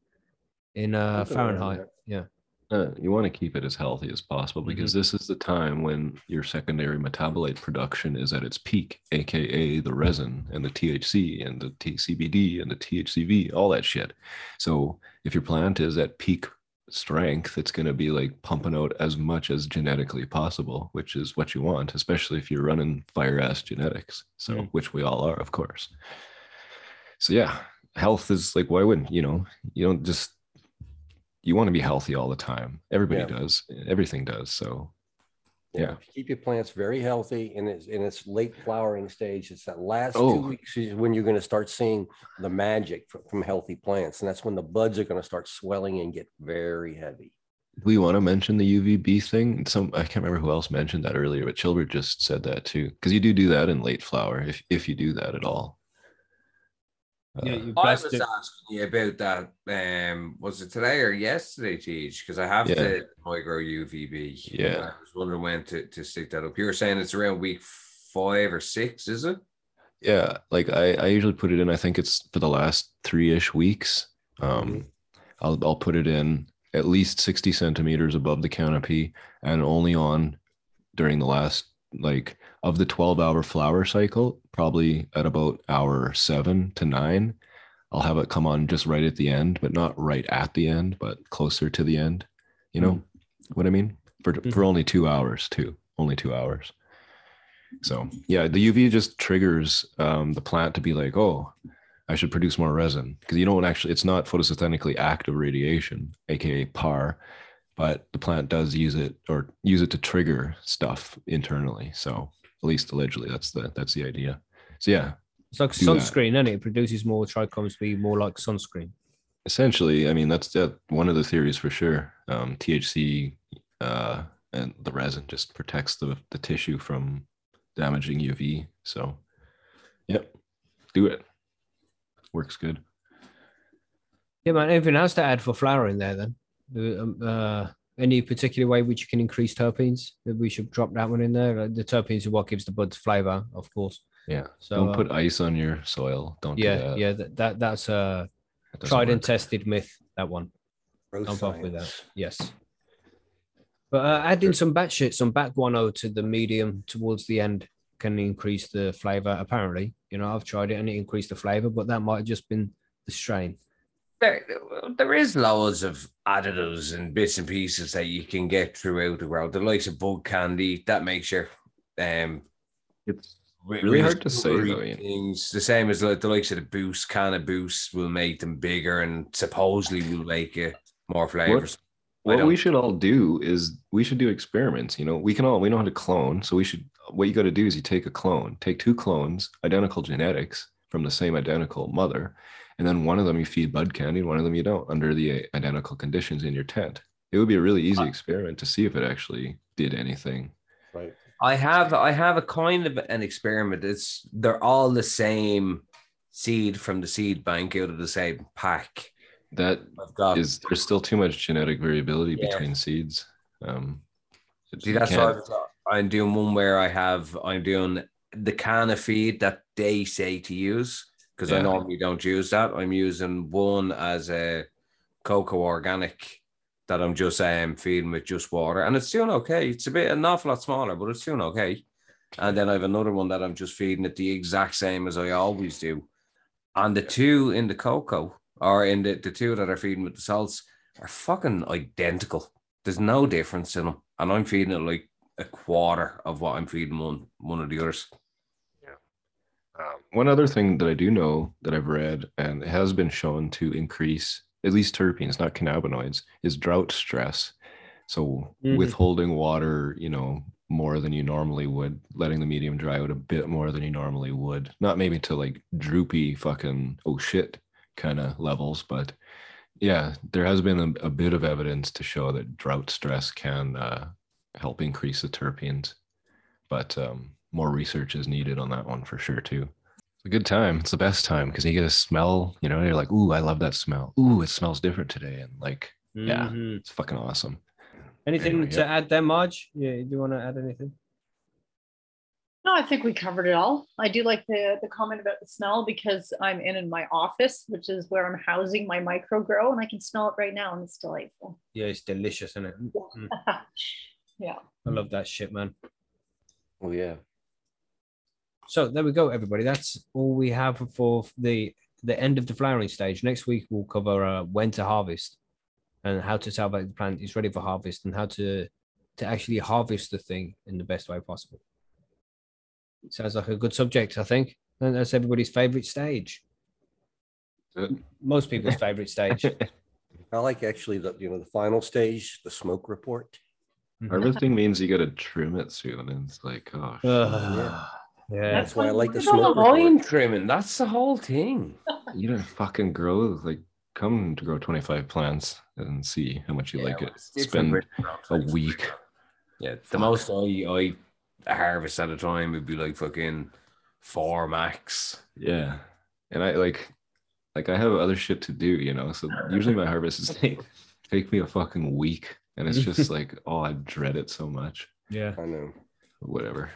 in uh, Fahrenheit. Yeah. Uh, you want to keep it as healthy as possible Mm-hmm. because this is the time when your secondary metabolite production is at its peak, aka the resin and the THC and the TCBD and the THCV, all that shit. So if your plant is at peak strength, it's going to be like pumping out as much as genetically possible, which is what you want, especially if you're running fire ass genetics. So, Mm. which we all are, of course. So, yeah, health is like, why wouldn't you know? You don't just you want to be healthy all the time. Everybody Yeah. does. Everything does. So Yeah. Keep your plants very healthy in its in its late flowering stage, it's that last Oh. two weeks is when you're going to start seeing the magic from, from healthy plants, and that's when the buds are going to start swelling and get very heavy. we want to mention the UVB thing. Some I can't remember who else mentioned that earlier, but Chilbert just said that too. Because you do do that in late flower, if if you do that at all. Yeah, Uh, you I was do- asking you about that. Um, was it today or yesterday, Teach? Because I have Yeah. the micro UVB. Yeah. I was wondering when to, to stick that up. You were saying it's around week five or six, is it? yeah, like I, I usually put it in, I think it's for the last three-ish weeks. Um I'll I'll put it in at least 60 centimeters above the canopy and only on during the last like of the 12 hour flower cycle, probably at about hour seven to nine. I'll have it come on just right at the end, but not right at the end, but closer to the end. You know what I mean? For for only two hours, too. Only two hours. So yeah, the UV just triggers um, the plant to be like, oh, I should produce more resin because you don't actually. It's not photosynthetically active radiation, aka PAR, but the plant does use it or use it to trigger stuff internally. So at least allegedly, that's the that's the idea. So yeah, It's like that. sunscreen, isn't it? It produces more trichomes to be more like sunscreen. essentially, I mean that's that one of the theories for sure. Um, THC uh, and the resin just protects the the tissue from damaging UV. So, yep, do it. Works good. Yeah, man. Anything else to add for flowering there then? Uh, um, uh, any particular way which you can increase terpenes? That we should drop that one in there. Uh, the terpenes are what gives the buds flavor, of course. Yeah. So don't uh, put ice on your soil. Don't. do yeah, that. yeah. That, that that's a That doesn't tried and tested myth. That one. Growth I'm off with that. Yes. But uh, adding some bat shit, some bat guano to the medium towards the end can increase the flavor. Apparently, you know, I've tried it and it increased the flavor, but that might have just been the strain. There, there is loads of additives and bits and pieces that you can get throughout the world. The likes of bud candy that makes your um It's re- really hard to say, though, know. Things the same as like the likes of the boost Canna Boost will make them bigger and supposedly will make it more flavors. I what we should all do is we should do experiments. You know, we can all we know how to clone. So we should what you got to do is you take a clone, take two clones, identical genetics from the same identical mother, and then one of them you feed bud candy, one of them you don't under the identical conditions in your tent. It would be a really easy Uh, experiment to see if it actually did anything. Right. I have I have a kind of an experiment. It's they're all the same seed from the seed bank out of the same pack. That I've got is there's still too much genetic variability Yeah. between seeds. Um, See, that's can't- what I've got. I'm doing one where I have I'm doing the Canna feed that they say to use because I normally don't use that. I'm using one as a coco organic that I'm just um feeding with just water, and it's doing okay. It's a bit an awful lot smaller, but it's doing okay. And then I have another one that I'm just feeding it the exact same as I always do. And the two in the coco or in the, the two that are feeding with the salts are fucking identical. There's no difference in them. And I'm feeding it like a quarter of what I'm feeding one one of the others. One other thing that I do know that I've read and it has been shown to increase at least terpenes, not cannabinoids, is drought stress. So Mhm. withholding water, you know, more than you normally would, letting the medium dry out a bit more than you normally would. Not maybe to like droopy fucking oh shit kind of levels, but yeah, there has been a, a bit of evidence to show that drought stress can uh, help increase the terpenes. But um, more research is needed on that one for sure too. It's a good time. It's the best time because you get a smell. You know, you're like, "Ooh, I love that smell. Ooh, it smells different today," and like, Yeah. Mhm. it's fucking awesome. Anything Anyway, to add there, Marge? Yeah, do you want to add anything? No, I think we covered it all. I do like the the comment about the smell because I'm in in my office, which is where I'm housing my micro grow, and I can smell it right now, and it's delightful. Yeah, it's delicious, isn't it? Mm, yeah. I love that shit, man. Oh yeah. So there we go, everybody. That's all we have for the the end of the flowering stage. Next week we'll cover uh, when to harvest and how to tell that the plant is ready for harvest and how to to actually harvest the thing in the best way possible. Sounds like a good subject, I think. And that's everybody's favorite stage. Most people's favorite stage. I like actually the you know the final stage, the smoke report. Harvesting means you got to trim it soon, and it's like, oh, shit. Ugh. Yeah. That's why I like the It's all smoke the vine trimming. That's the whole thing. you didn't fucking grow like come to grow 25 plants and see how much you like it. Spend a week. Yeah, the most I I harvest at a time would be like fucking four max. Yeah. And I like like I have other shit to do, you know. So usually my harvests take take me a fucking week. And it's just like, oh, I dread it so much. Yeah. I know. Whatever.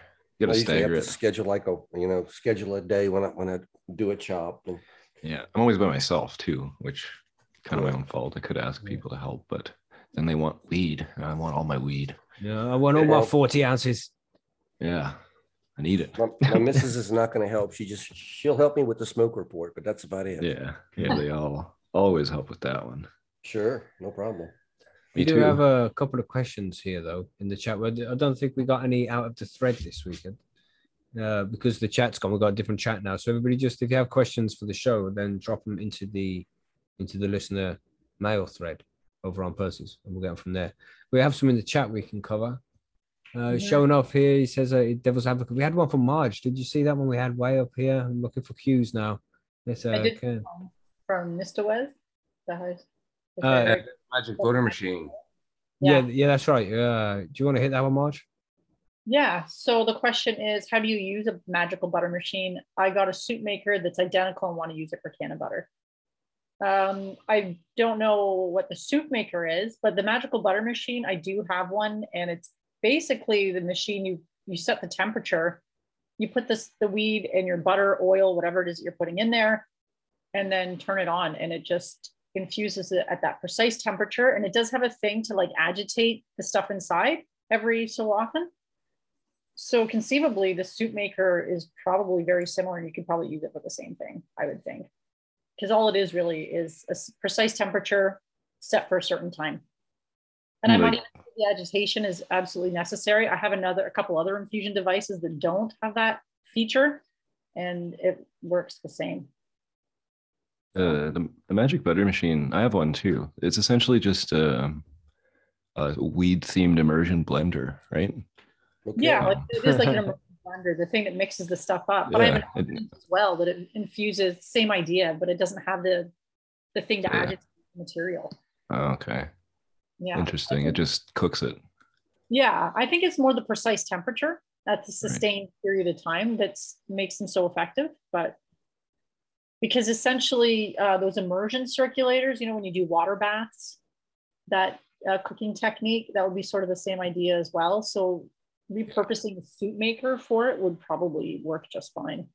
You I gotta usually have stagger to it. schedule like a you know schedule a day when I when I do a chop. And Yeah. I'm always by myself too, which kind of my own fault. I could ask people to help, but then they want weed. And I want all my weed. Yeah. I want all my Well- 40 ounces. Yeah. I need it. my, my missus is not going to help. She just she'll help me with the smoke report, but that's about it. Yeah. Yeah. They all always help with that one. Sure, no problem. Me we do too. have a couple of questions here, though, in the chat. I don't think we got any out of the thread this weekend uh, because the chat's gone. We've got a different chat now. So everybody, just if you have questions for the show, then drop them into the into the listener mail thread over on Percy's, and we'll get them from there. We have some in the chat we can cover. Uh, Yeah. Showing off here, he says, uh, "Devil's Advocate." We had one from Marge. Did you see that one? We had way up here. I'm looking for cues now. It's, uh, I did okay. from Mr. Wes. The house. the Uh, favorite. Magic butter machine. yeah, Yeah. yeah, that's right. Uh, do you want to hit that one, Marge? Yeah. So the question is, how do you use a magical butter machine? I got a soup maker that's identical and want to use it for cannabutter. Um, I don't know what the soup maker is, but the magical butter machine, I do have one, and it's basically the machine you you set the temperature, you put this the weed and your butter, oil, whatever it is that you're putting in there, and then turn it on, and it just infuses it at that precise temperature. And it does have a thing to like agitate the stuff inside every so often. So conceivably, the soup maker is probably very similar, and you could probably use it for the same thing. I would think. because all it is really is a precise temperature set for a certain time. And I might even say the agitation is absolutely necessary. I have another, a couple other infusion devices that don't have that feature, and it works the same. Uh, the, the magic butter machine i have one too it's essentially just a, a weed themed immersion blender right Okay. Yeah, like it is like an immersion blender, the thing that mixes the stuff up. But I have an it- oven as well that it infuses same idea, but it doesn't have the the thing to Yeah. agitate the material. Oh, okay Yeah. interesting it just cooks it Yeah, I think it's more the precise temperature at the sustained period of time that makes them so effective. But because essentially, uh, those immersion circulators, you know, when you do water baths, that uh, cooking technique, that would be sort of the same idea as well. So repurposing the soup maker for it would probably work just fine.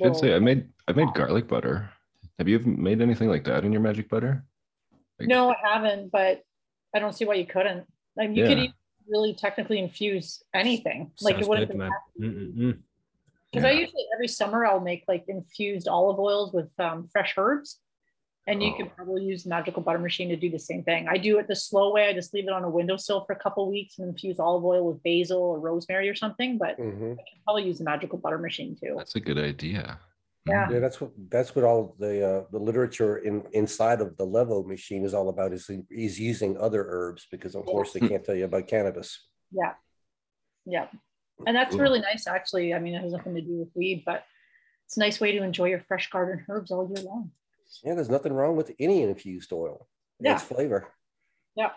i should say i made i made garlic butter have you made anything like that in your magic butter Like- No, I haven't, but I don't see why you couldn't. Like you could Yeah. even really technically infuse anything. Like it wouldn't good, be man. Because I usually every summer I'll make like infused olive oils with um, fresh herbs, and you Oh. could probably use the magical butter machine to do the same thing. I do it the slow way. I just leave it on a windowsill for a couple weeks and infuse olive oil with basil or rosemary or something. But Mhm. I can probably use the magical butter machine too. that's a good idea Yeah. Yeah, that's what that's what all the uh, the literature in inside of the Levo machine is all about. Is is using other herbs because of course they can't tell you about cannabis. Yeah, yeah, and that's Cool. really nice. Actually, I mean, it has nothing to do with weed, but it's a nice way to enjoy your fresh garden herbs all year long. Yeah, there's nothing wrong with any infused oil. It's flavor. Yeah.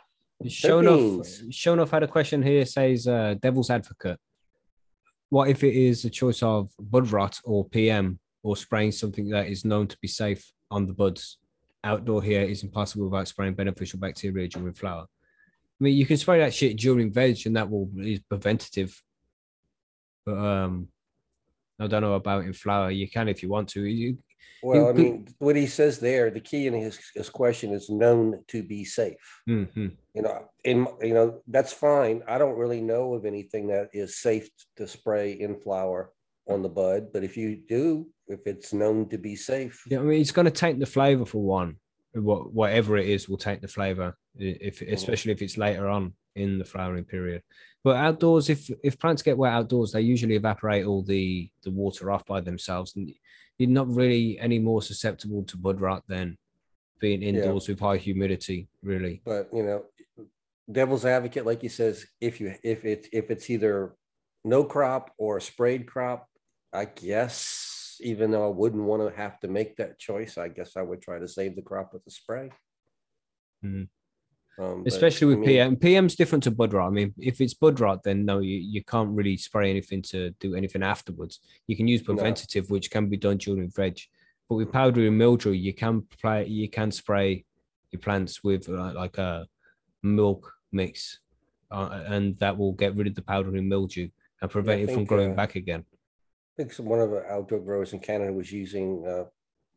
Shown off, beans. shown off had a question here. Says uh, devil's advocate. What if it is a choice of bud rot or PM or spraying something that is known to be safe on the buds? Outdoor here is impossible without spraying beneficial bacteria during flower. I mean, you can spray that shit during veg, and that will is preventative. But um, I don't know about in flower. You can if you want to. You, Well, I mean, what he says there, the key in his, his question is known to be safe. Mhm. You know, in you know, that's fine. I don't really know of anything that is safe to spray in flower on the bud, but if you do, if it's known to be safe, Yeah, I mean, it's going to take the flavor for one. What whatever it is will take the flavor, if especially if it's later on in the flowering period. But outdoors, if if plants get wet outdoors, they usually evaporate all the the water off by themselves, and you're not really any more susceptible to bud rot than being indoors with high humidity. Really, but you know, devil's advocate, like he says, if you if it if it's either no crop or a sprayed crop, I guess even though I wouldn't want to have to make that choice, I guess I would try to save the crop with the spray. Mhm. Um, especially I with mean, PM. PM's different to bud rot. I mean, if it's bud rot, then no, you, you can't really spray anything to do anything afterwards. You can use No. preventative, which can be done during veg. But with powdery mildew, you can play, you can spray your plants with uh, like a milk mix, uh, and that will get rid of the powdery mildew and prevent it from growing uh, back again. I think some, one of the outdoor growers in Canada was using uh,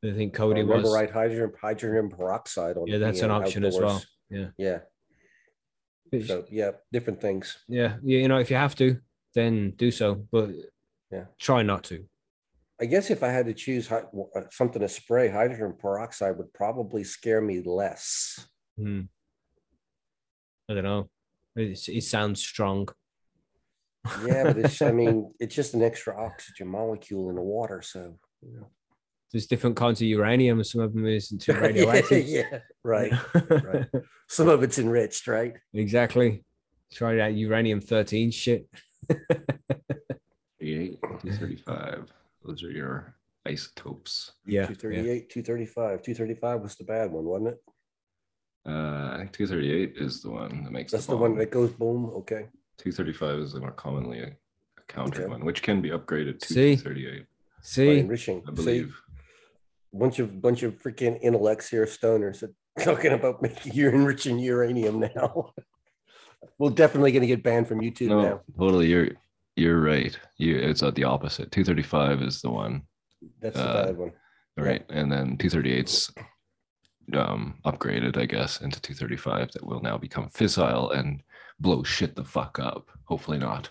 I think I Cody remember was. right hydrogen hydrogen peroxide on Yeah, that's an PM option as well. Yeah. Yeah. Which- So yeah, different things. yeah, yeah, you know, if you have to, then do so, but Yeah. try not to. I guess if I had to choose uh, something to spray, hydrogen peroxide would probably scare me less. Hmm. I don't know. It's, it sounds strong. Yeah, but it's, I mean, it's just an extra oxygen molecule in the water. So, you know. There's different kinds of uranium, and some of them isn't too yeah, radioactive. yeah, right. right. Some of it's enriched, right? exactly. Try that uranium 13 shit. 38, 235. Those are your isotopes. Yeah. 238, 235. 235 was the bad one, wasn't it? Uh, I think 238 is the one that makes That's the, the one that goes boom. Okay. 235 is the more commonly accounted Okay. one, which can be upgraded to See? 238, By See, enriching. I See, believe. Bunch of bunch of freaking intellects here, stoners, that talking about making you enriching uranium now. We're definitely going to get banned from YouTube No, now. totally. You're you're right. You it's at the opposite. 235 is the one, That's the uh, bad one. right? And then 238's um upgraded, I guess, into 235 that will now become fissile and blow shit the fuck up. Hopefully not.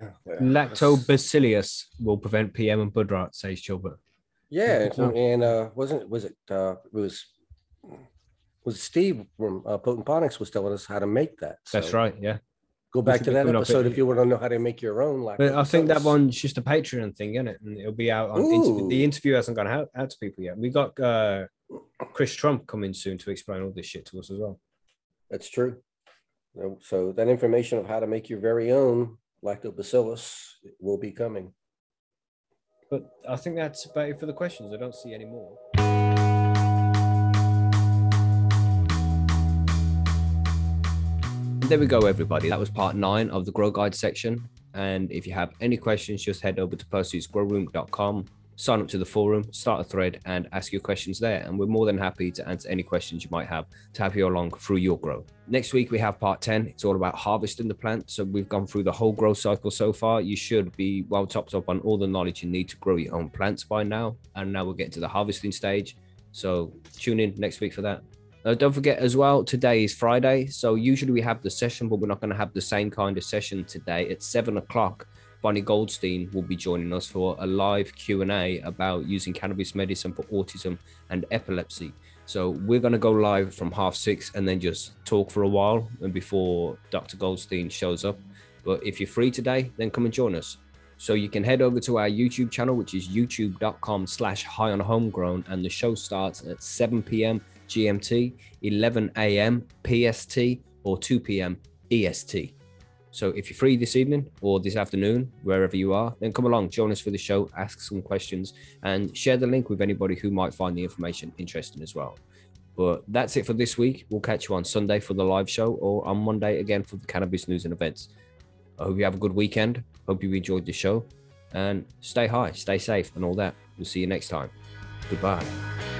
Yeah, lactobacillus will prevent PM and bud rot, says Chilbert. Yeah, and, uh, wasn't was it uh, it was was Steve from uh, Potent Ponics was telling us how to make that. That's right. Yeah. Go back to that episode if you want to know how to make your own. But I think that one's just a Patreon thing, isn't it? And it'll be out on the interview hasn't gone out, out to people yet. We got uh, Chris Trump coming soon to explain all this shit to us as well. That's true. So- So that information of how to make your very own lactobacillus will be coming. But I think that's about it for the questions. I don't see any more. There we go, everybody. That was part nine of the Grow Guide section. And if you have any questions, just head over to percysgrowroom.com, sign up to the forum, start a thread, and ask your questions there. And we're more than happy to answer any questions you might have to help you along through your growth. Next week, we have part 10. It's all about harvesting the plant. So we've gone through the whole growth cycle so far. You should be well topped up on all the knowledge you need to grow your own plants by now. And now we're getting to the harvesting stage. So tune in next week for that. Uh, don't forget as well, today is Friday. So usually we have the session, but we're not going to have the same kind of session today. At seven o'clock, Bonni Goldstein will be joining us for a live Q&A about using cannabis medicine for autism and epilepsy. So we're going to go live from half six and then just talk for a while and before Dr. Goldstein shows up. But if you're free today, then come and join us. So you can head over to our YouTube channel, which is youtube.com slash high on homegrown. And the show starts at 7 p.m. GMT, 11 a.m. PST, or 2 p.m. EST. So if you're free this evening or this afternoon, wherever you are, then come along, join us for the show, ask some questions, and share the link with anybody who might find the information interesting as well. But that's it for this week. We'll catch you on Sunday for the live show or on Monday again for the cannabis news and events. I hope you have a good weekend. Hope you enjoyed the show and stay high, stay safe, and all that. We'll see you next time. Goodbye.